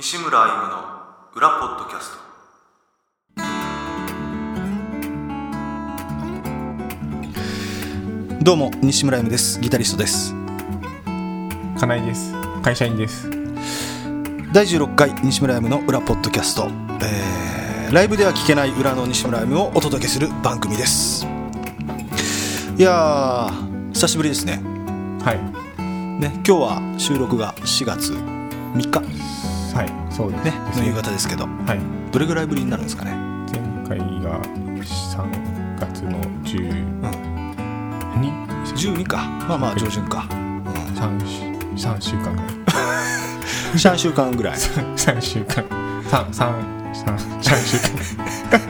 西村歩夢の裏ポッドキャスト。どうも西村 M です。ギタリストです。金井です。会社員です。第16回西村 M の裏ポッドキャスト、えーライブでは聞けない裏の西村 M をお届けする番組です。いやー久しぶりですね。はい。ね今日は収録が4月3日。ねはいそうです。ですの夕方ですけど。はい。どれぐらいぶりになるんですかね？前回が3月の12、うん。12か。まあまあ上旬か、3, 3週間ぐらい。うん、3週間ぐらい。3週間。3三三三週間。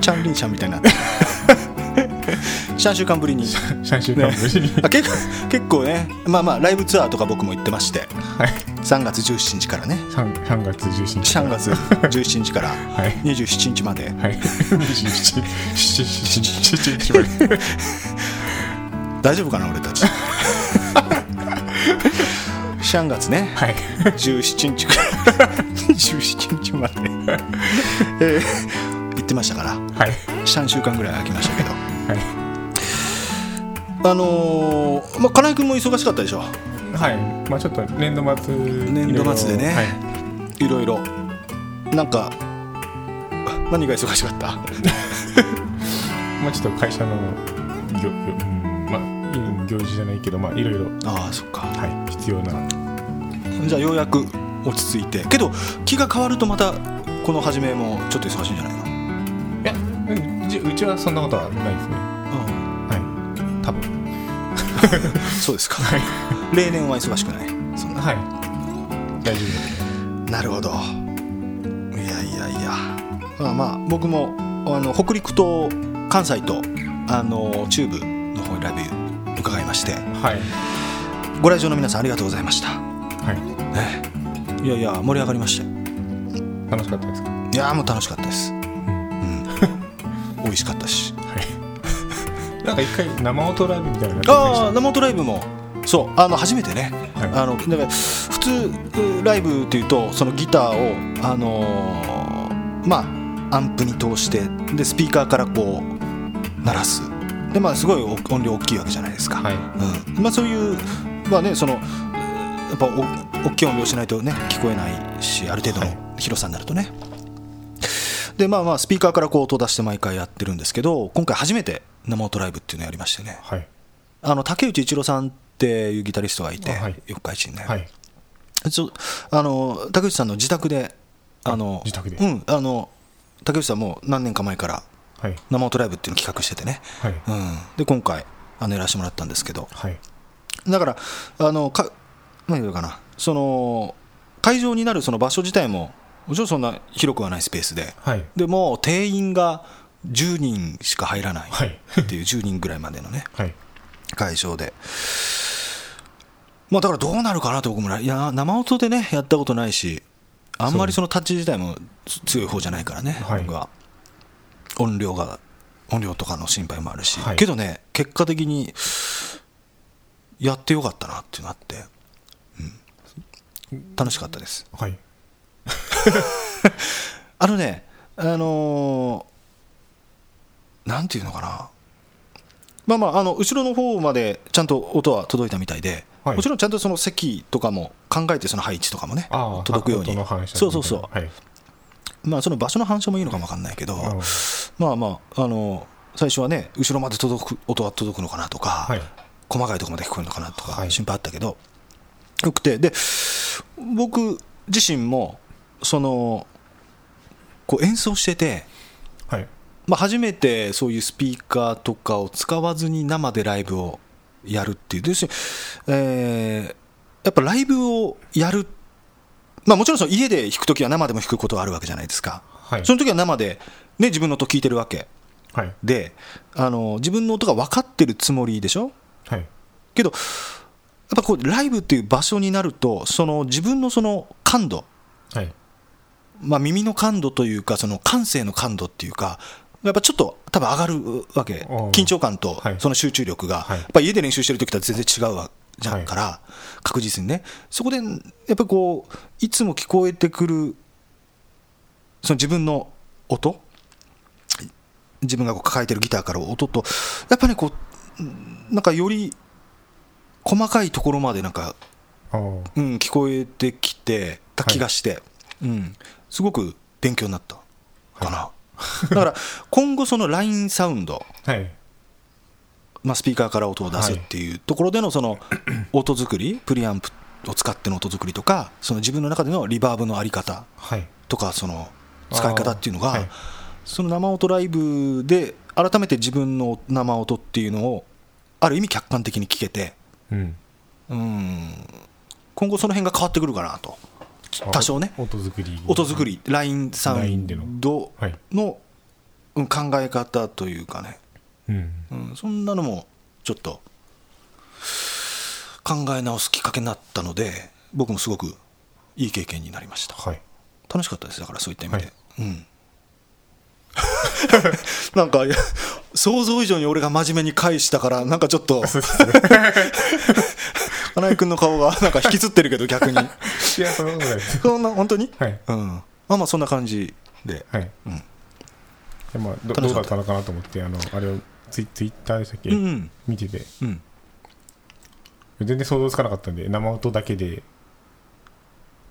チャンリンちゃんみたいになって。3週間ぶりに。3週間ぶりに、あ結構結構ね。まあまあライブツアーとか僕も行ってまして。はい3月17日からね。3, 3月17日。3月17日から はい。27日まで。はい。27 7日まで。大丈夫かな俺たち？3月ね。はい。17日から27日まで、えー行ってましたから。はい。3週間ぐらい空きましたけど。はい。あのーまあ金井君も忙しかったでしょ？はい。まあちょっと年度末年度末でね。はい。いろいろ。なんか何が忙しかった？まあちょっと会社のまあ、行事じゃないけどまあいろいろ。ああそっか。はい。必要な。じゃあようやく落ち着いて。けど気が変わるとまたこの始めもちょっと忙しいんじゃないの？いやうちはそんなことはないですね そうですか。はい。例年は忙しくない。そんな。はい。大丈夫なるほど。いやいやいや。まあまあ僕もあの北陸と関西とあの中部の方にライブ伺いまして。はい。ご来場の皆さんありがとうございました、はい。ね、いやいや盛り上がりました。よ楽しかったですか？いやもう楽しかったです、うん、美味しかったしなんか一回生音ライブみたいなああま生音ライブも。そうあの初めてね。はい。あのだから普通ライブっていうとそのギターをあのーまあアンプに通してでスピーカーからこう鳴らす。でまあすごい音量大きいわけじゃないですか、はい。うん。まあ、そういうまあねそのやっぱお大きい音量しないとね聞こえないしある程度のはい。広さになるとね、でまあまあスピーカーからこう音出して毎回やってるんですけど今回初めて生音ライブっていうのをやりましてね。はい。あの竹内一郎さんっていうギタリストがいて、あはい。四日市にね、はい。ちょあの竹内さんの自宅であの自宅で。うん、あの竹内さんも何年か前からはい。生音ライブっていうのを企画しててね、はい。うん、で今回あのやらせてもらったんですけど。はい。だからあのか何言うかな。その会場になるその場所自体ももちろんそんな広くはないスペースで。はい。でもう定員が10人しか入らないはい。っていう10人ぐらいまでのね はい。会場で。まあだからどうなるかなと僕もいや生音でねやったことないしあんまりそのタッチ自体もつ強い方じゃないからね、はい。僕は。音量が音量とかの心配もあるし、はい。けどね結果的にやってよかったなっていうのがあって、うん、楽しかったです。はい。あのねあのーなんていうのかな。まあまああの後ろの方までちゃんと音は届いたみたいで、はい。もちろんちゃんとその席とかも考えてその配置とかもね届くように。そうそうそう。はい。まあその場所の反射もいいのかもわかんないけど、あまあまああの最初はね後ろまで届く音は届くのかなとか、はい。細かいところまで聞こえるのかなとかはい。心配あったけど、よくて。で僕自身もそのこう演奏してて、はいまあ、初めてそういうスピーカーとかを使わずに生でライブをやるっていう。要するにえーやっぱライブをやるまあもちろんその家で弾くときは生でも弾くことはあるわけじゃないですか、はい。その時は生で、ね、自分の音聞いてるわけはい。であの自分の音が分かってるつもりでしょ？はい。けどやっぱこうライブっていう場所になるとその自分のその感度、はい。まあ、耳の感度というかその感性の感度っていうかやっぱちょっと多分上がるわけ。緊張感とはい。その集中力が、はい。やっぱ家で練習してる時とは全然違うわじゃはい。んから、確実にね、そこでやっぱりこう、いつも聞こえてくる、その自分の音、自分がこう抱えてるギターから音と、やっぱりこう、なんかより細かいところまでなんか、うん、聞こえてきてた気がして、うん、すごく勉強になったかな。だから今後、そのラインサウンド、はい。まあ、スピーカーから音を出すっていうところでのその音作り、プリアンプを使っての音作りとか、その自分の中でのリバーブのあり方はい。とか、その使い方っていうのが、その生音ライブで改めて自分の生音っていうのを、ある意味客観的に聞けて、うん。うん、今後その辺が変わってくるかなと、多少ね、あ音作り。音作り、ラインサウンラインでの。ドはい。のうん考え方というかね。うん。うん、そんなのもちょっと考え直すきっかけになったので僕もすごくいい経験になりました。はい。楽しかったですだからそういった意味で、はい。うん なんか想像以上に俺が真面目に返したからなんかちょっと金井君の顔がなんか引きつってるけど逆に。いやそんなことない。そんな本当に、はい。うん、まあまあそんな感じで。はい、うん。でまあ、どどうだったたのかなと思ってあのあれをツイツイッターでしたっけ、うんうん。見てて。うん。全然想像つかなかったんで生音だけで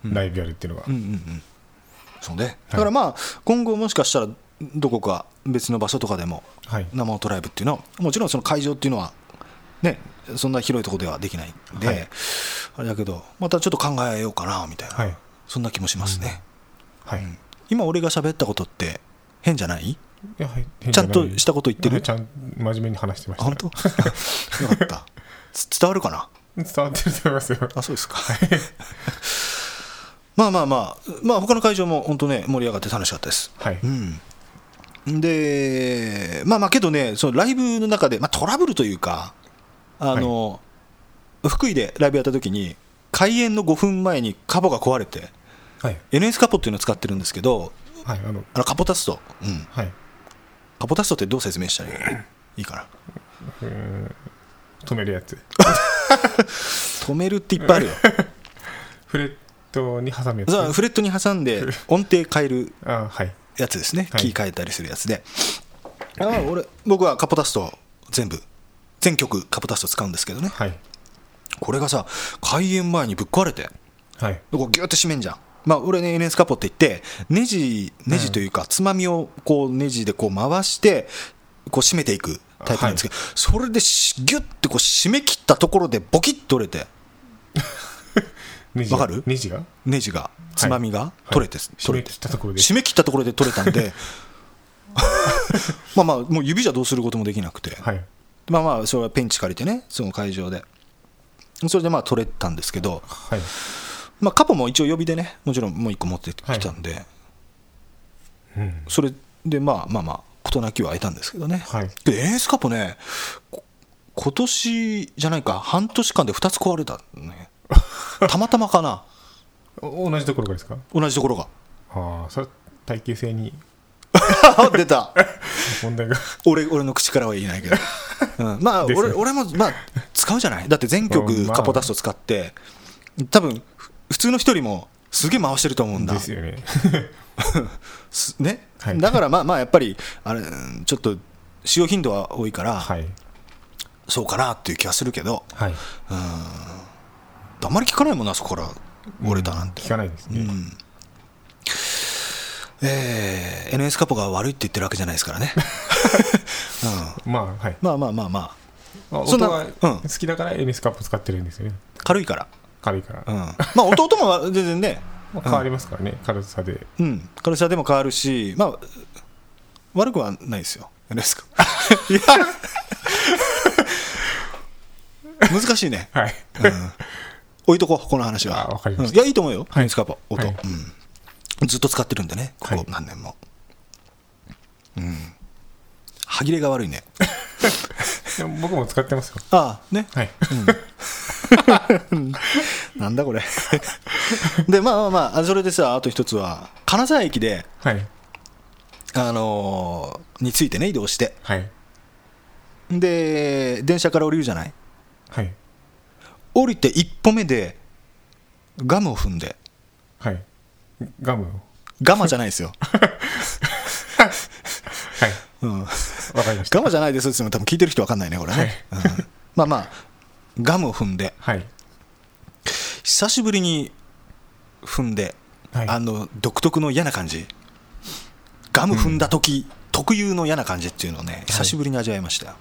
うん。ライブやるっていうのが、うんうんうん。そうね。だからまあ今後もしかしたらどこか別の場所とかでもはい。生音ライブっていうのはもちろんその会場っていうのはねそんな広いところではできないんで、はい。あれだけどまたちょっと考えようかなみたいな、はい。そんな気もしますね、はい、うん。今俺が喋ったことって変じゃない？いやはい。変ちゃんとしたこと言ってる？はいちゃん真面目に話してました。あ本当？よかった。つ伝わるかな？伝わってると思いますよ。あそうですか。まあまあまあまあ他の会場も本当ね盛り上がって楽しかったです。はい、うん、で、まあまあけどね、そのライブの中で、まあ、トラブルというか、あの、福井でライブやった時に、開演の5分前にカポが壊れて、はい、NS カポっていうのを使ってるんですけど、はい、あの、あのカポタスト、うん、はい、カポタストってどう説明したらいい？いいかな。止めるやつ。止めるっていっぱいあるよ。フレットに挟むやつ。フレットに挟んで音程変える。あはい、やつですね、はい。キー変えたりするやつで、あ俺僕はカポタスト全部、全曲カポタスト使うんですけどね、はい、これがさ、開演前にぶっ壊れて、はい、こうギューって締めんじゃん。まあ、俺ね、NS カポって言って、ネジ、ネジというか、つまみをこうネジでこう回して、こう締めていくタイプなんですけど、それでしギュッてこう締め切ったところで、ボキッと折れて、わかる？ネジが？ネジが、つまみが取れて、締め取れて。切ったところで。締め切ったところで取れたんで、まあまあ、もう指じゃどうすることもできなくて、はい、まあまあ、それはペンチ借りてね、その会場で。それでまあ取れたんですけど、はい、まあ、カポも一応予備でね、もちろんもう一個持ってきたんで、うん、それでまあまあまあ、事なきは得たんですけどね。はい、で、エースカポね、こ今年じゃないか、半年間で2つ壊れたね。たまたまかな、お同じところがですか？同じところが。ああ、それ耐久性に。出た。問題が。俺俺の口からは言えないけど、うん、まあ俺俺も、まあ、使うじゃない？だって全うん曲まあ。カポダスト使って。多分ふ普通の人よりもすげえ回してると思うんだ。ですよね。すね、はい。だからまあまあやっぱりあれうんちょっと使用頻度は多いから、はい、そうかなっていう気がするけど。はい。あんまり聞かないもんなそこから折れたなんて、聞かないですね。うんえー NS カポが悪いって言ってるわけじゃないですからね、うん、まあ、はい。まあまあまあまあまあそん好きだから NS カップ使ってるんですよね。軽いから軽いから。うん、まあ弟も全然ね、まあ変わりますからね、軽さで。うん、軽さでも変わるし、まあ、悪くはないですよ、ですか。いや難しいね、はい。うん、置いとこう、この話は。あわかりまいや、いいと思うよ、はいスカポ、音。ずっと使ってるんでね、ここはい何年も。うん、歯切れが悪いね。僕も使ってますよ。ああ、ね。はい。なんだこれ。で、まあまあまあ、それでさ、あと一つは、金沢駅で、はい。あのーについてね、移動して。はい。で、電車から降りるじゃない？はい。降りて一歩目でガムを踏んで。はい。ガムを？ガマじゃないですよ、はい。うん、わかりました。ガマじゃないですって言っても多分聞いてる人分かんないねこれね、うん。まあまあガムを踏んで。はい。久しぶりに踏んで、はい。あの独特の嫌な感じ。ガム踏んだ時、特有の嫌な感じっていうのをね久しぶりに味わいましたよ、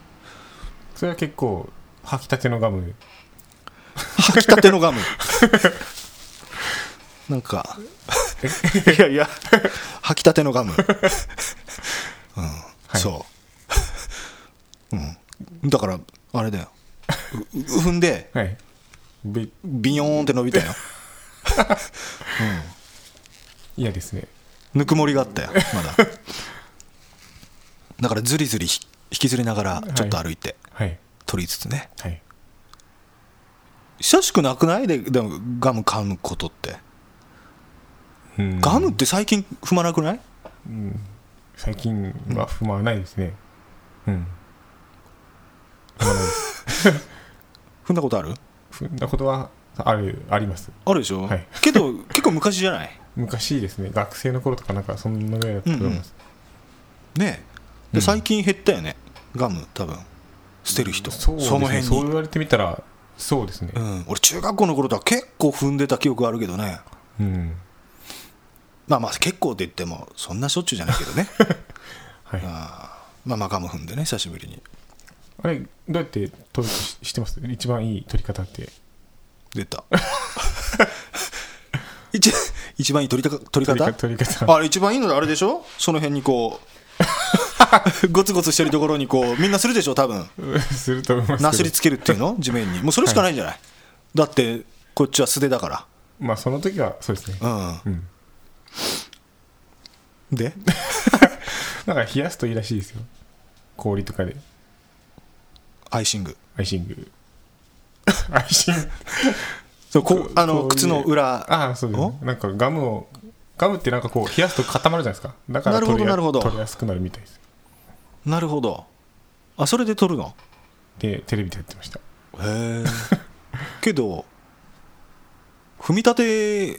それは結構吐きたてのガム吐きたてのガム。なんか。いやいや。吐きたてのガム、うん。はい。そう、うん、だからあれだよ。うう踏んではい。べビヨーンって伸びたよ。嫌ですね。ぬくもりがあったよまだ。だからずりずりひ引きずりながらちょっと歩いてはい。取りつつね。はい久しくなくない？ででもガム噛むことって。うん。ガムって最近踏まなくない？最近は踏まないですね。うん。踏まないです踏んだことある？踏んだことはあるあります。あるでしょ、はい。けど結構昔じゃない？昔ですね。学生の頃とかなんかそんなぐらいだったと思います、ねえ。でうん。最近減ったよね。ガム多分。捨てる人。そうですね。の辺に。そう言われてみたらそうですね。うん、俺中学校の頃とは結構踏んでた記憶あるけどね。うん。まあまあ結構って言ってもそんなしょっちゅうじゃないけどね。はい。あーまあまあガム踏んでね久しぶりに。あれどうやって取るししてます？一番いい取り方って。出た。一一番いい取り取り方？方取り方。あれ一番いいのであれでしょ？その辺にこう ゴツゴツしてるところにこうみんなするでしょ多分。すると思いますなすりつけるっていうの？地面に。もうそれしかないんじゃない、だってこっちは素手だかまあその時はそうですね。らうん。うん。で？なんか冷やすといいらしいですよ。氷とかで。アイシング。アイシング。アイシング。そうこうあの靴の裏ああそうですね。なんかガムをガムってなんかこう冷やすと固まるじゃないですか。だからなるほど取りやなるほど。取りやすくなるみたいですなるほど。あそれで撮るの？でテレビでやってました。へえ。けど踏み立て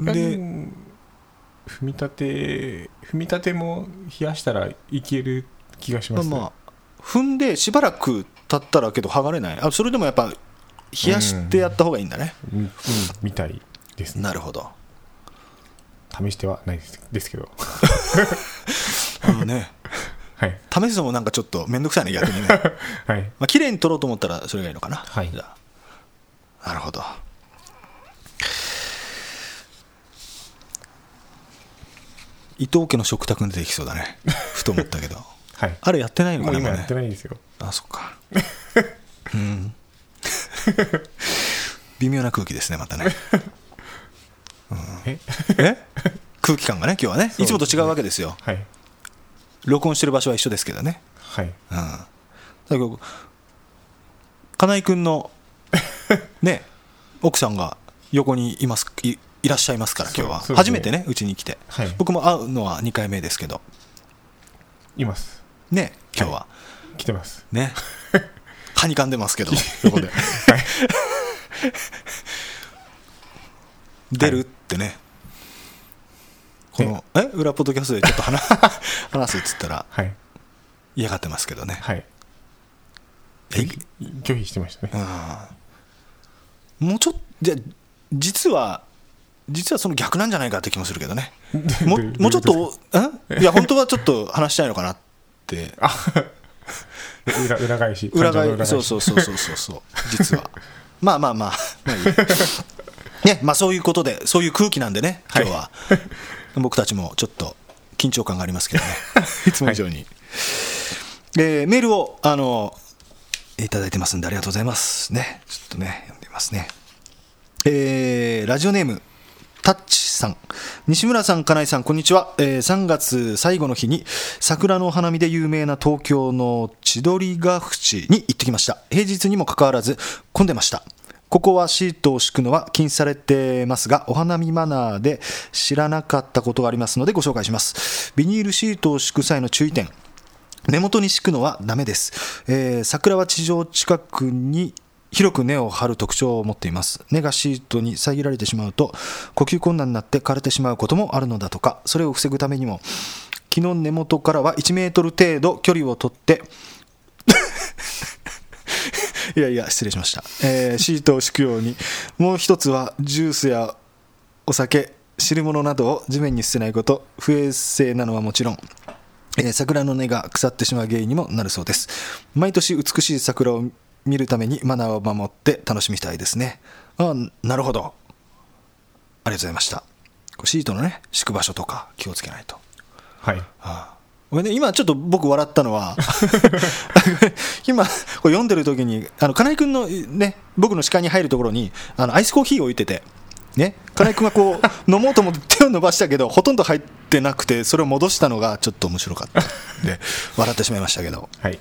で？うん。踏み立て踏み立ても冷やしたらいける気がします、ね。まあまあ踏んでしばらく経ったらけど剥がれない。あそれでもやっぱ冷やしてやった方がいいんだね、うん。うん。みたいですね。なるほど。試してはないですですけど。あのねはい。試すのもなんかちょっと面倒くさいね逆にね。はい。まあ綺麗に撮ろうと思ったらそれがいいのかな。はい。じゃあ。なるほど。伊藤家の食卓に出てきそうだね。ふと思ったけど。はい。あれやってないのかなもうもう今やってねないですよ。あそっか。うん。微妙な空気ですねまたね。え？え？空気感がね今日はね。いつもと違うわけですよ。はい録音してる場所は一緒ですけどね。はい。うん。だけど金井君の ね奥さんが横にいますいいらっしゃいますから今日は、ね。初めてねうちに来て、はい。僕も会うのは2回目ですけど。います。ね今日は、来てます。ね。はにかんでますけど横で。出るってねこのえ？裏ポッドキャストでちょっと話 話すっつったらはい。嫌がってますけどね。はい。え？拒否してましたね。うんもうちょっとじゃあ実は実はその逆なんじゃないかって気もするけどね。ももうちょっとんいや本当はちょっと話したいのかなって。裏裏返し。裏返感情のそうそうそうそうそうそう。実は。まあまあまあ。まあいいねまあそういうことでそういう空気なんでね今日は、僕たちもちょっと緊張感がありますけどね。いつも以上に、えーメールをあのいただいてますんでありがとうございますね。ちょっとね読んでみますね。えーラジオネームタッチさん。西村さん、金井さん、こんにちは、えー3月最後の日に桜の花見で有名な東京の千鳥ヶ淵に行ってきました。平日にもかかわらず混んでましたここはシートを敷くのは禁止されてますがお花見マナーで知らなかったことがありますのでご紹介します。ビニールシートを敷く際の注意点。根元に敷くのはダメです、えー桜は地上近くに広く根を張る特徴を持っています。根がシートに遮られてしまうと呼吸困難になって枯れてしまうこともあるのだとか。それを防ぐためにも木の根元からは1メートル程度距離を取っていやいや失礼しました、えーシートを敷くようにもう一つはジュースやお酒汁物などを地面に捨てないこと不衛生なのはもちろんえー桜の根が腐ってしまう原因にもなるそうです。毎年美しい桜を見るためにマナーを守って楽しみたいですね。あなるほど。ありがとうございました。シートのね敷く場所とか気をつけないと。はいごめんね。今ちょっと僕笑ったのは 今これ読んでる時にあの金井君のね僕の視界に入るところにあのアイスコーヒーを置いててね金井君がこう 飲もうと思って手を伸ばしたけどほとんど入ってなくてそれを戻したのがちょっと面白かった。んで笑ってしまいましたけど。はい。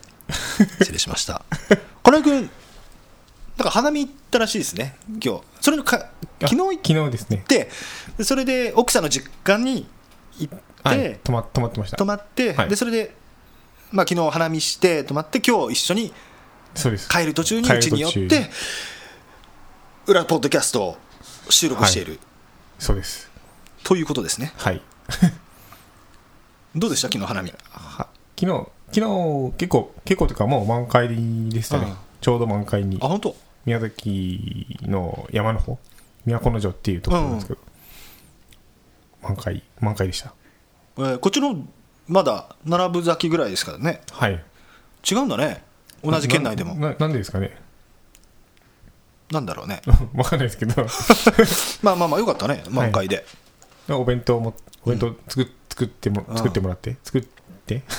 失礼しました。金井君なんか花見行ったらしいですね今日。それのか昨日行っあ昨日ですね。てでそれで奥さんの実家に行って、はい。泊ま泊まってました。泊まって、はい。でそれで、まあ昨日花見して泊まって今日一緒にそうです。帰る途中にうちに寄って裏ポッドキャストを収録している、そうです。ということですね。はい。どうでした？昨日花見。は昨日昨日結構結構というかもう満開でしたね。うんちょうど満開に。あ本当。宮崎の山の方都城っていうところなんですけど、満開満開でしたえーこっちのまだ並ぶ咲きぐらいですからね。はい。違うんだね。同じ県内でも。なななんでですかね？なんだろうね。わかんないですけど。まあまあまあよかったね。満開で、お弁当もお弁当作,、作ってもうん。作ってもらって。作って。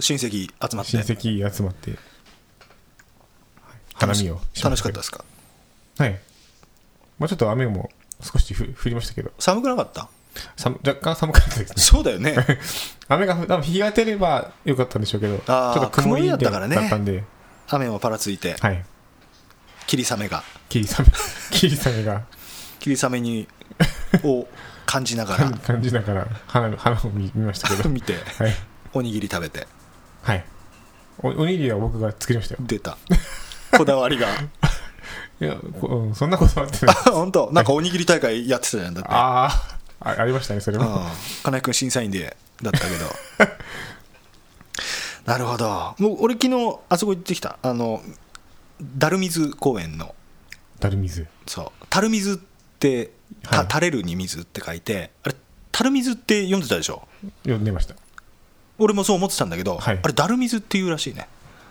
親戚集まって。親戚集まって、はい。花見を楽しかったたですか？はい。まあちょっと雨も少しふ降りましたけど。寒くなかった？寒若干寒かったですね。そうだよね。雨が降多分日が照ればよかったんでしょうけどちょっと曇りだったからねだったんで雨もパラついて。はい。霧雨が。霧雨。霧雨が。霧雨に を感じなが感感じながら花の花を見見ましたけらど。見てはい。おにぎり食べて。はい。おおにぎりは僕が作りましたよ。出た。こだわりが。いやこうんそんなことはあってない本当。なんかおにぎり大会やってたじゃんだって。あーあありましたねそれも。うん。金井君審査員でだったけど。なるほど。もう俺昨日あそこ行ってきた。あの垂水公園の。だる水そう。垂水ってたはい。垂れるに水って書いてあれ垂水って読んでたでしょ？読んでました。俺もそう思ってたんだけど、はい。あれ垂水っていうらしいね。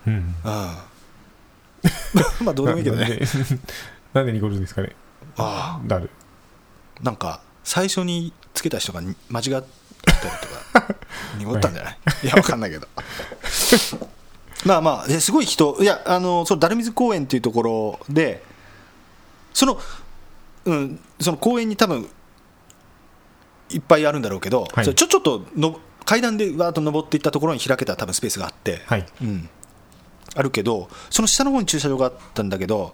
うん。うん。まあどうでもいいけどね。ななんで濁るんですかね？あだるあなんか最初につけた人がに間違ったりとか 濁ったんじゃない？いやわかんないけど。まあまあえすごい人いやあのその垂水公園っていうところでそのうんその公園に多分いっぱいあるんだろうけど、はい。ちょちょっとの階段でわーっと登っていったところに開けた多分スペースがあって、はい。うん、あるけどその下の方に駐車場があったんだけど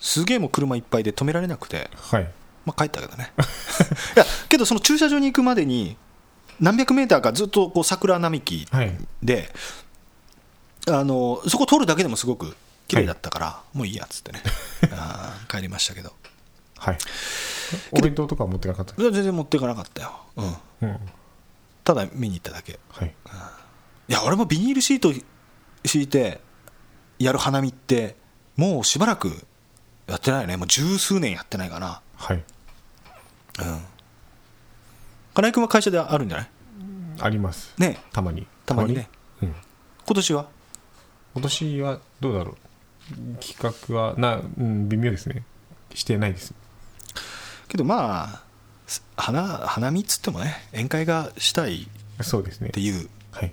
すげえもう車いっぱいで止められなくて、はいまあ、帰ったけどね。いやけどその駐車場に行くまでに何百メーターかずっとこう桜並木はい。であのそこ通るだけでもすごく綺麗だったから、もういいやっつってね。あー帰りましたけど。はい。お弁当とかは持ってなかった？全然持っていかなかったよ、うん、うん。ただ見に行っただけ。はい。いや俺もビニールシート敷いてやる花見ってもうしばらくやってないよね。もう十数年やってないかな。はいうん。金井君は会社であるんじゃない？あります。ね。たまに。たまにね。うん。今年は？今年はどうだろう。企画はな、うん、微妙ですね。してないです。けどまあす花花見っつってもね宴会がしたいそうですね。っていう。はい。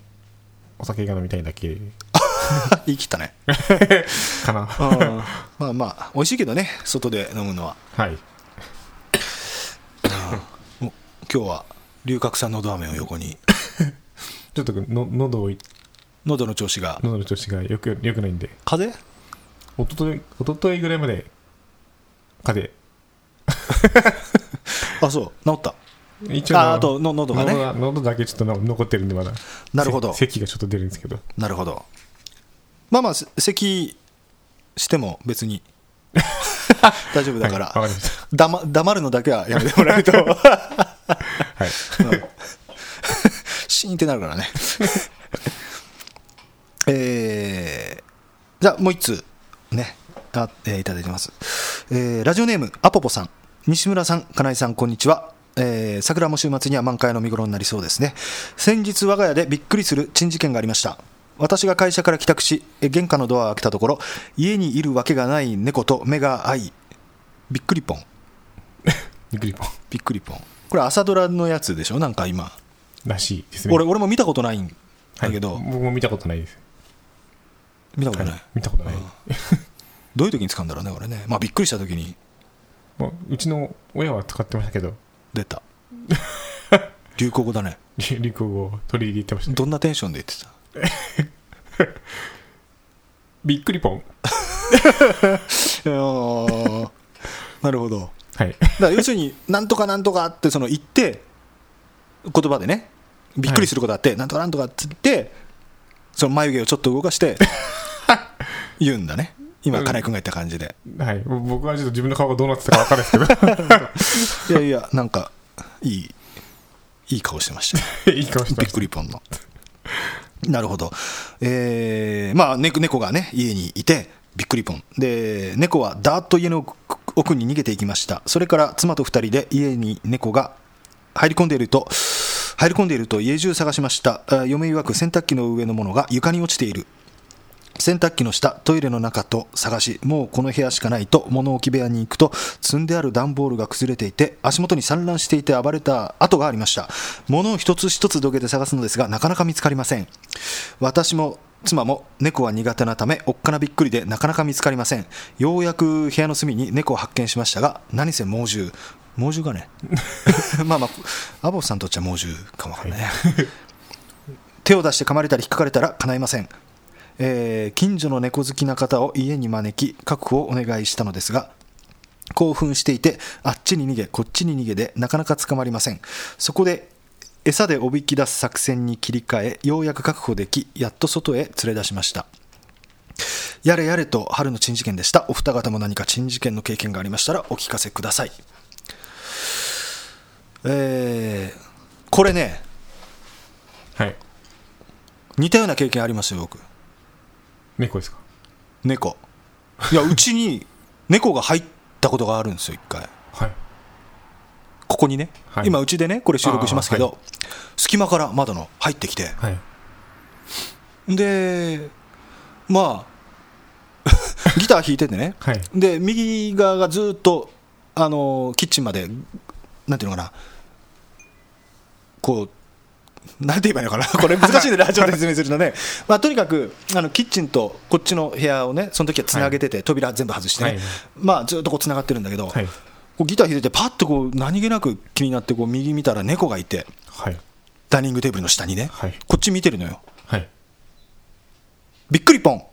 お酒が飲みたいだけ。言い切ったね。かな。うん。まあまあ美味しいけどね外で飲むのは。はいお今日は龍角散のど飴を横に。ちょっとの喉を喉の調子が。喉の調子がよくよくないんで。風？邪おとといおとといぐらいまで風。あそう。治った？邪一応ああとの喉がね。喉喉だけちょっとの残ってるんでまだ。なるほど。せ咳がちょっと出るんですけど。なるほど。まあまあせ咳しても別に。大丈夫だから、はいわか黙黙るのだけはやめてもらうとはい。シーンってなるからね。えーじゃあもう一通ねあ、えーいただいてます、えーラジオネームアポポさん。西村さん金井さんこんにちは。えー桜も週末には満開の見頃になりそうですね。先日我が家でびっくりする珍事件がありました。私が会社から帰宅しえー玄関のドアを開けたところ家にいるわけがない猫と目が合いびっくりポン びっくりぽん。びっくりポンこれ朝ドラのやつでしょ？なんか今。らしいですね。俺俺も見たことないんだけど、はい僕も見たことないです。見たことない、見たことない。どういう時に使うんだろうね俺ね。まあびっくりした時に。もううちの親は使ってましたけど。出た。流行語だね。流流行語を取り入れてました。どんなテンションで言ってた？びっくりぽん。なるほどはい。だから要するになんとかなんとかってその言って言葉でねびっくりすることあって、なんとかなんとかって言ってその眉毛をちょっと動かして 言うんだね。今金井君が言った感じで。はい。僕はちょっと自分の顔がどうなってたか分からないですけど。いやいやなんかいいいい顔してました。いい顔してびっましくりポンの。なるほど、えーまあ、ね猫がね、家にいて、びっくりポン、で猫はだーっと家の奥に逃げていきました、それから妻と2人で家に猫が入り込んでいると、入り込んでいると家中探しました、嫁曰く洗濯機の上のものが床に落ちている。洗濯機の下、トイレの中と探し、もうこの部屋しかないと物置部屋に行くと、積んである段ボールが崩れていて、足元に散乱していて暴れた跡がありました。物を一つ一つどけて探すのですが、なかなか見つかりません。私も妻も猫は苦手なため、おっかなびっくりでなかなか見つかりません。ようやく部屋の隅に猫を発見しましたが、何せ猛獣。猛獣がね。まあまあ、アボさんとっちゃ猛獣かもわかんないね。手を出して噛まれたり引っかかれたら叶いません。えー近所の猫好きな方を家に招き確保をお願いしたのですが興奮していてあっちに逃げこっちに逃げでなかなか捕まりませんそこで餌でおびき出す作戦に切り替えようやく確保できやっと外へ連れ出しました。やれやれと春の珍事件でした。お二方も何か珍事件の経験がありましたらお聞かせください。えーこれねはい。似たような経験ありますよ僕。猫ですか？猫。いやうちに猫が入ったことがあるんですよ一回。はいここにね、はい。今うちでねこれ収録しますけど、あー隙間から窓の入ってきて。はい。でまあ ギター弾いててね。はい。で右側がずっとあのキッチンまでなんていうのかな。こうなんて言えばいいのかな、これ難しいね、ラジオで説明するのね、まあ、とにかくあのキッチンとこっちの部屋をね、その時はつなげてて、扉全部外してね、はい。まあ、ずっとこうつながってるんだけど、はいこうギター弾いてて、パッとこう何気なく気になって、こう右見たら猫がいて、はい。ダイニングテーブルの下にね、はい。こっち見てるのよ、はい。びっくりポン、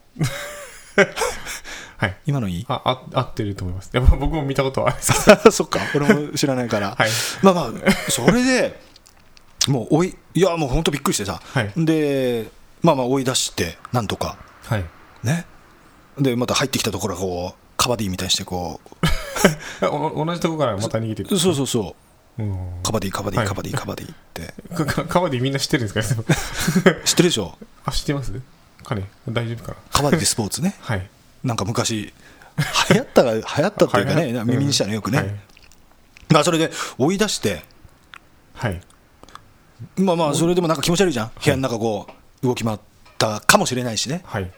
はい。今のいい？ああ合ってると思います。やっぱ僕も見たことはある そっか、俺も知らないから、はい。まあまあ、それで、もう追い、いや、もう本当びっくりしてさ、はい。で、まあまあ追い出して、なんとか、はい。ね、で、また入ってきたところがこう、カバディみたいにして、こお 同じとこからまた逃げてう、そうそうそう、うん。カバディ、カバディ、はい。カバディ、カバディって、かか川でみんな知ってるんですか？知ってるでしょ、あ知ってます？彼大丈夫かな？カバディスポーツね、はい。なんか昔、流行ったが、流行ったっていうかね、はい耳にしたのよくね、はい。まあそれで追い出して、はい。まあまあ、それでもなんか気持ち悪いじゃん、部屋の中こう、動き回ったかもしれないしね。はい。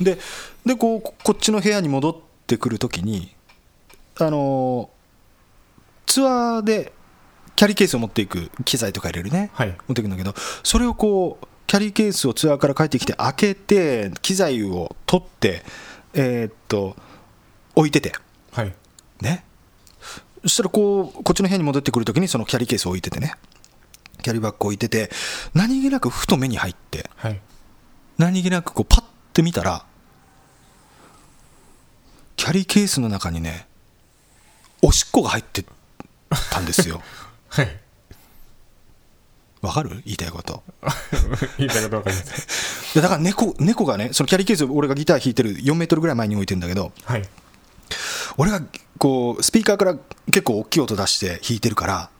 ででこうここっちの部屋に戻ってくるときに、あのーツアーでキャリーケースを持っていく機材とか入れるね、はい。持っていくんだけどそれをこうキャリーケースをツアーから帰ってきて開けて機材を取ってえーっと置いてて。はい。ね。そしたらこうこっちの部屋に戻ってくるときにそのキャリーケースを置いててね。キャリーバッグを置いてて何気なくふと目に入ってはい。何気なくこうパッて見たらキャリーケースの中にねおしっこが入ってたんですよ。はい。わかる？言いたいこと。言いたいことわかります。でだから猫猫がねそのキャリーケース俺がギター弾いてる4メートルぐらい前に置いてるんだけどはい。俺がこうスピーカーから結構大きい音出して弾いてるから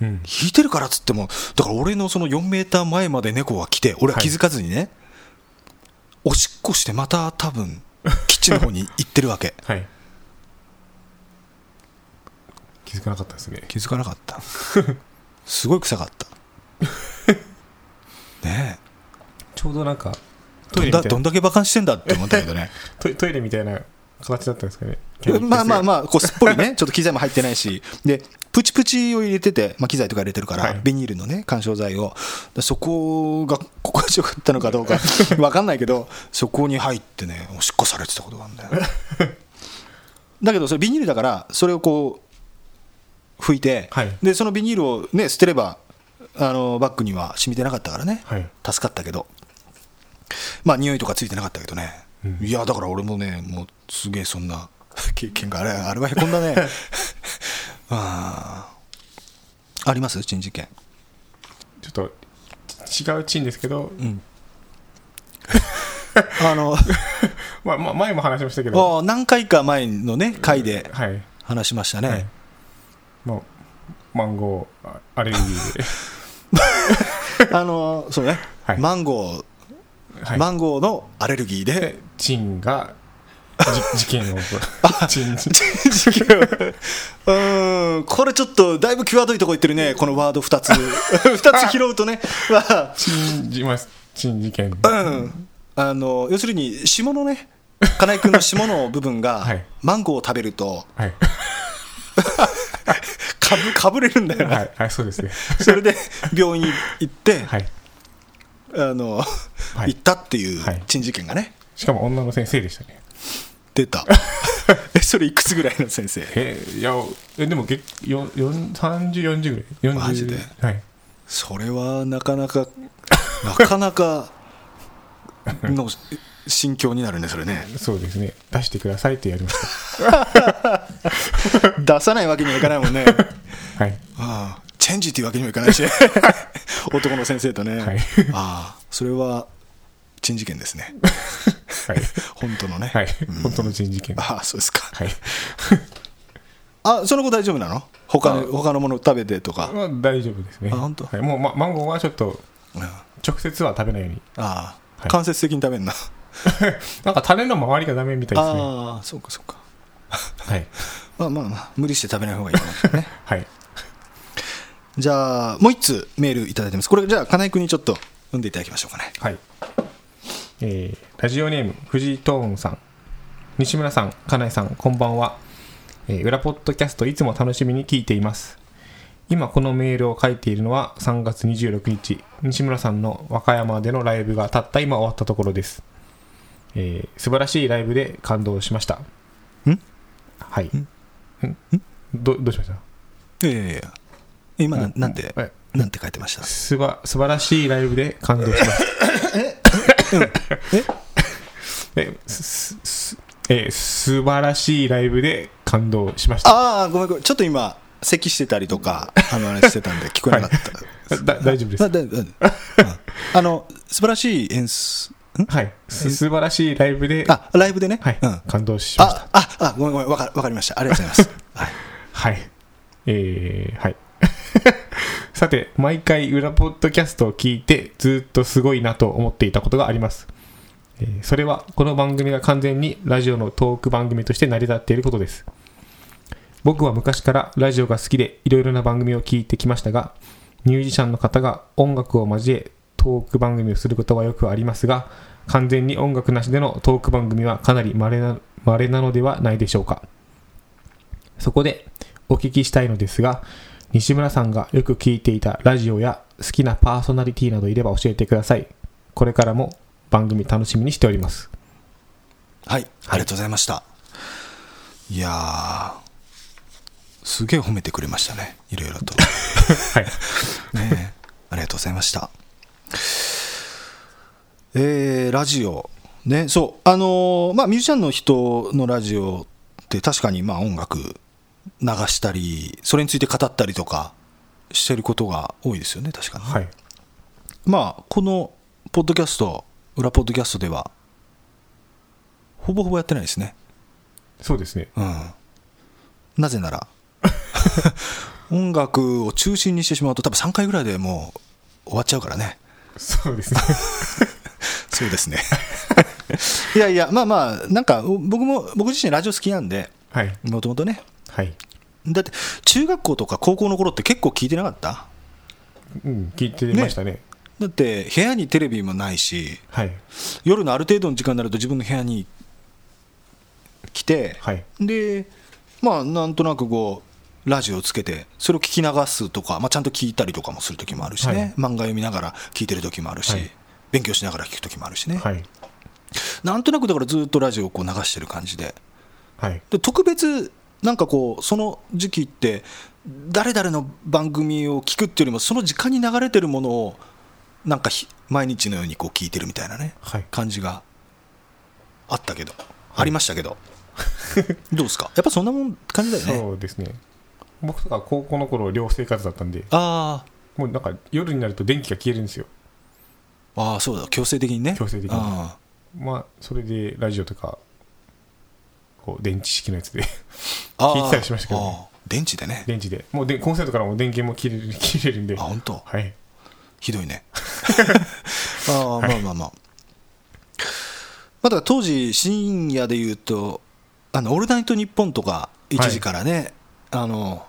うん。弾いてるからっつってもだから俺のその4メーター前まで猫が来て俺は気づかずにね、おしっこしてまた多分キッチンの方に行ってるわけ。はい気づかなかったですね。気づかなかった。すごい臭かった。ねちょうどなんかえどんだどんだだけバカンしてんだって思ったけどね。トイレみたいな形だったんですかね。まあまああまあこうすっぽりねちょっと機材も入ってないし。でプチプチを入れてて、まあ、機材とか入れてるから、はい。ビニールのね緩衝材を。でそこが心地よかったのかどうか分かんないけどそこに入ってねおしっこされてたことがあるんだよ。だけどそれビニールだからそれをこう拭いて、はい。でそのビニールをね捨てればあのバッグには染みてなかったからね、はい。助かったけど。まあ匂いとかついてなかったけどね、うん。いやだから俺もねもうすげえそんな 経験があれあれはへこんだね。あーあります？珍事件。ちょっと違うチンですけど、あのまあ、まあ前も話しましたけど。あ何回か前のね回ではい、話しましたね、はい、もうマンゴーあアレルギーで。あのそうね、はい。マンゴー、はい。マンゴーのアレルギーで。でチンがじ事件を起こる。チン。うーん。これちょっとだいぶ際どいとこ言ってるね。このワード2つ。2つ拾うとね。まあ。チン事件。うん、あの要するに下のね。金井君の下の部分が、はい。マンゴーを食べると。はい かぶかぶれるんだよね、はい、はい、そうですね。それで病院に行って、はい。あのはい。行ったっていうはい。珍事件がね。しかも女の先生でしたね。出た。えそれいくつぐらいの先生？えいやえでもげよよん3040ぐらい。40マジで？はい。それはなかなかなかなかの心境になるねそれね。そうですね。出してくださいってやりまし 出さないわけにはいかないもんね。た はい。ああチェンジっていうわけにもいかないし。男の先生とね、はい。ああそれは珍事件ですね。はい。本当のね、はい。本当の人事件。はああそうですか。い。あその子大丈夫なの？他のあ他のもの食べてとか、まあ大丈夫ですね。あ本当？はい、もう、ま、マンゴーはちょっとうん。あ直接は食べないように。あ、はい。間接的に食べるな、なんか種の周りがダメみたいですね。ああそうかそうか。はい。まあまあまあ無理して食べない方がいいかもしれないね。はい。じゃあもう一通メールいただいてます。これじゃあ金井君にちょっと読んでいただきましょうかね。はい。えーラジオネーム藤井トーンさん西村さん金井さんこんばんは、えー裏ポッドキャストいつも楽しみに聞いています。今このメールを書いているのは3月26日西村さんの和歌山でのライブがたった今終わったところです、えー素晴らしいライブで感動しました。ん？はい。ん？どどうしました？いやいやいや。今なうんなんてえなんて書いてました？すば素晴らしいライブで感動しました。え？すすえ素晴らしいライブで感動しました。ああごめんごめん。ちょっと今咳してたりとかあのあれしてたんで聞こえなかった、だ大丈夫です。あの素晴らしい演出んはい。す素晴らしいライブで。あライブでね、はい、うん、感動しました。あああごめんごめん。わかわかりました。ありがとうございます、はい、はい。えー、はい。さて毎回裏ポッドキャストを聞いてずっとすごいなと思っていたことがあります。えーそれはこの番組が完全にラジオのトーク番組として成り立っていることです。僕は昔からラジオが好きでいろいろな番組を聞いてきましたがミュージシャンの方が音楽を交えトーク番組をすることはよくありますが完全に音楽なしでのトーク番組はかなり稀な稀なのではないでしょうかそこでお聞きしたいのですが西村さんがよく聞いていたラジオや好きなパーソナリティなどいれば教えてくださいこれからも番組楽しみにしておりますはい、ありがとうございました。いやー、すげえ褒めてくれましたね、いろいろと。はいねえありがとうございました。えーラジオ、ね、そう、あのーまあ、ミュージシャンの人のラジオって確かにまあ音楽流したり、それについて語ったりとかしてることが多いですよね確かに、はい。まあこのポッドキャスト裏ポッドキャストではほぼほぼやってないですね。そうですね。うん。なぜなら 音楽を中心にしてしまうと多分3回ぐらいでもう終わっちゃうからねそうですね。そうですね。いやいやまあまあなんか僕も僕自身ラジオ好きなんではい。もともとね。はい。だって中学校とか高校の頃って結構聞いてなかった？うん聞いてましたね。だって部屋にテレビもないしはい。夜のある程度の時間になると自分の部屋に来て、はい。でまあなんとなくこうラジオをつけてそれを聞き流すとか、まあ、ちゃんと聞いたりとかもする時もあるしね、はい。漫画読みながら聞いてる時もあるし、はい。勉強しながら聞く時もあるしね、はい。なんとなくだからずっとラジオをこう流してる感じで。はい。で特別なんかこうその時期って誰々の番組を聞くっていうよりもその時間に流れてるものをなんかひ毎日のようにこう聞いてるみたいなね、はい。感じがあったけど、ありましたけど。どうですか？やっぱそんなもん感じだよね。そうですね僕とか高校の頃寮生活だったんであもうなんか夜になると電気が消えるんですよ。ーあーそうだ強制的にね。強制的に。あまあそれでラジオとかこう電池式のやつでー あー。聞いてたりしましたけどね。あー。電池でね。電池で。もうでコンセントからも電源も切れる 切れるんで。あ本当？はい。ひどいね。ああまあまあまあ。まあだから当時深夜で言うと「あのオールナイトニッポン」とか1時からね、あの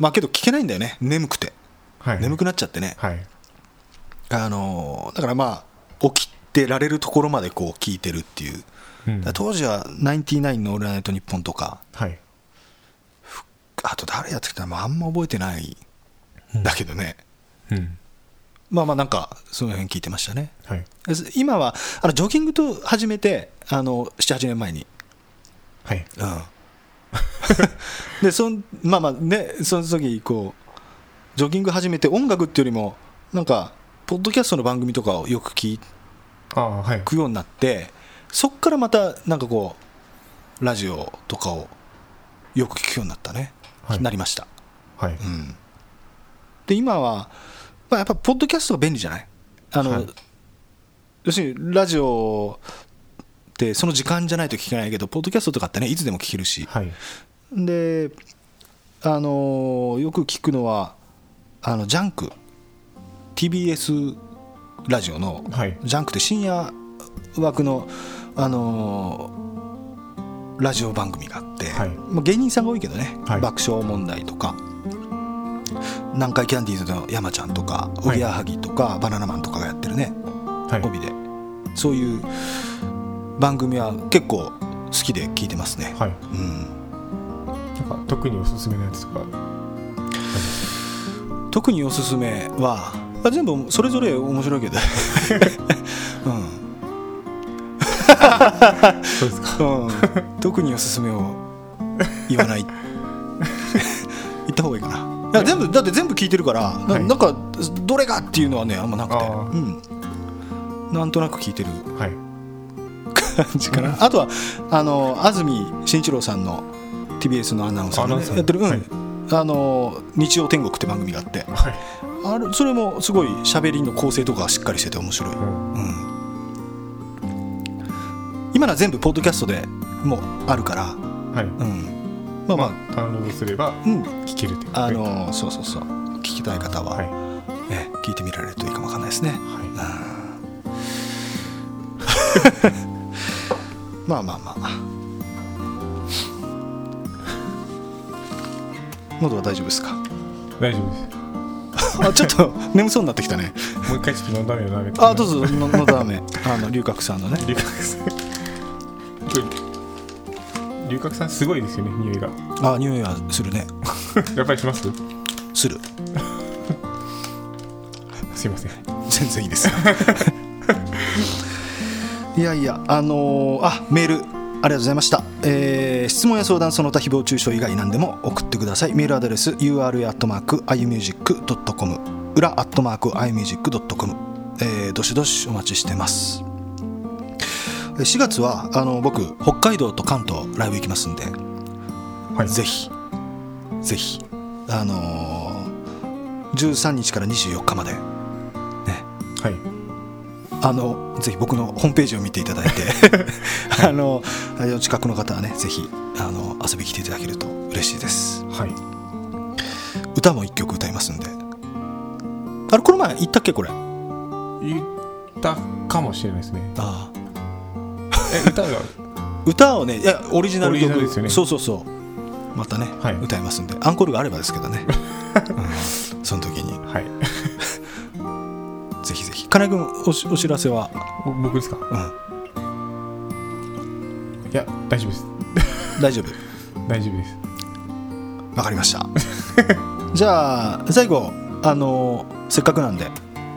まあけど聞けないんだよね。眠くて。はい。眠くなっちゃってね。はい。あのだからまあ起きてられるところまでこう聞いてるっていう。うん。当時は「ナインティナインのオールナイトニッポン」とか。はい。あと誰やってきたのあんま覚えてない。ん。だけどね、うん。まあまあなんかその辺聞いてましたね。はい。今はあのジョギングと始めてあの78年前に、はい。うん、でそんまあまあねその時こうジョギング始めて音楽っていうよりもなんかポッドキャストの番組とかをよく聞くようになってそっからまたなんかこうラジオとかをよく聞くようになったね、はい。なりました、はい。うん、で今は、まあ、やっぱポッドキャストが便利じゃない？あの、はい。要するにラジオその時間じゃないと聞けないけどポッドキャストとかってねいつでも聞けるし。はい。であのよく聞くのはあのジャンク。TBS ラジオのはい。ジャンクって深夜枠の、あのーラジオ番組があって、はい。まあ、芸人さんが多いけどね、はい。爆笑問題とか南海キャンディーズの山ちゃんとかい。おぎやはぎとか、バナナマンとかがやってるねはい。帯で。そういう番組は結構好きで聞いてますね、はい。うん、なんか特におすすめのやつとか特におすすめはあ全部それぞれ面白いけど、うん。そうですか。うん、特におすすめを言わない。言った方がいいかな。いや全部だって全部聞いてるから、なはい。なんかどれがっていうのはねあんまなくて。うん、なんとなく聞いてる。はい感じかな。あとはあの安住紳一郎さんの TBS のアナウンサーがやってる、うん。はい。あの日曜天国って番組があって。はい。あれそれもすごい喋りの構成とかがしっかりしてて面白い、うん。うん、今のは全部ポッドキャストでもうあるから、はい。うん、まあまあ、ダウンロードすればうん、聞けるっていう。あのそうそうそう。聞きたい方は、はい。ね、聞いてみられるといいかもわかんないですね、はいまあまあまあ。喉は大丈夫ですか？大丈夫です。あちょっと眠そうになってきたね。もう一回ちょっと飲んだめ飲めあどうぞののだめあの龍角さんのね。龍角さん龍角さんすごいですよね匂いが。あ匂いはするね。やっぱりします？する。すいません。全然いいですよいやいやあのーあメールありがとうございました、えー質問や相談その他誹謗中傷以外何でも送ってください。メールアドレス ura.imusic.com 裏 .imusic.com えーどしどしお待ちしてます。えー4月はあの僕北海道と関東ライブ行きますんではい。ぜひぜひあのー13日から24日まで、ね、はいあのぜひ僕のホームページを見ていただいて あのお近くの方はねぜひあの遊びに来ていただけると嬉しいです。はい。歌も1曲歌いますんで。あれこの前言ったっけこれ？あ言ったかもしれないですね。あ え歌が？歌をねいやオリジナル曲。ですよね。そうそうそう。またね、はい。歌いますんで。アンコールがあればですけどね、うん。その時に金井君おしお知らせは、お僕ですか？うん、いや大丈夫です。大丈夫？大丈夫です。わかりました。じゃあ最後あのせっかくなんで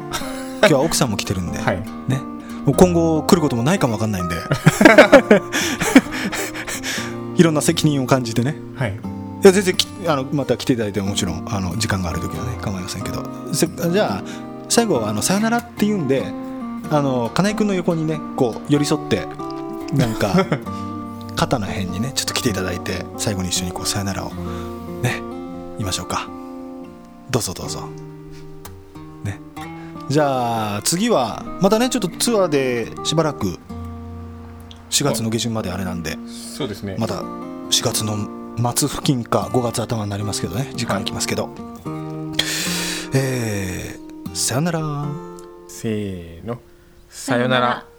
今日は奥さんも来てるんで、はい。ね、もう今後来ることもないかもわかんないんでいろんな責任を感じてね。はい。いや全然きあのまた来ていただいてももちろんあの時間がある時はね構いませんけど。せじゃあ最後あのさよならって言うんであの金井君の横にねこう寄り添ってなんか 肩の辺にねちょっと来ていただいて最後に一緒にこうさよならをね言いましょうか。どうぞどうぞ。ね。じゃあ次はまたねちょっとツアーでしばらく4月の下旬まであれなんでそうですね。まだ4月の末付近か5月頭になりますけどね時間いきますけど、えーさよなら。せーの。さよなら。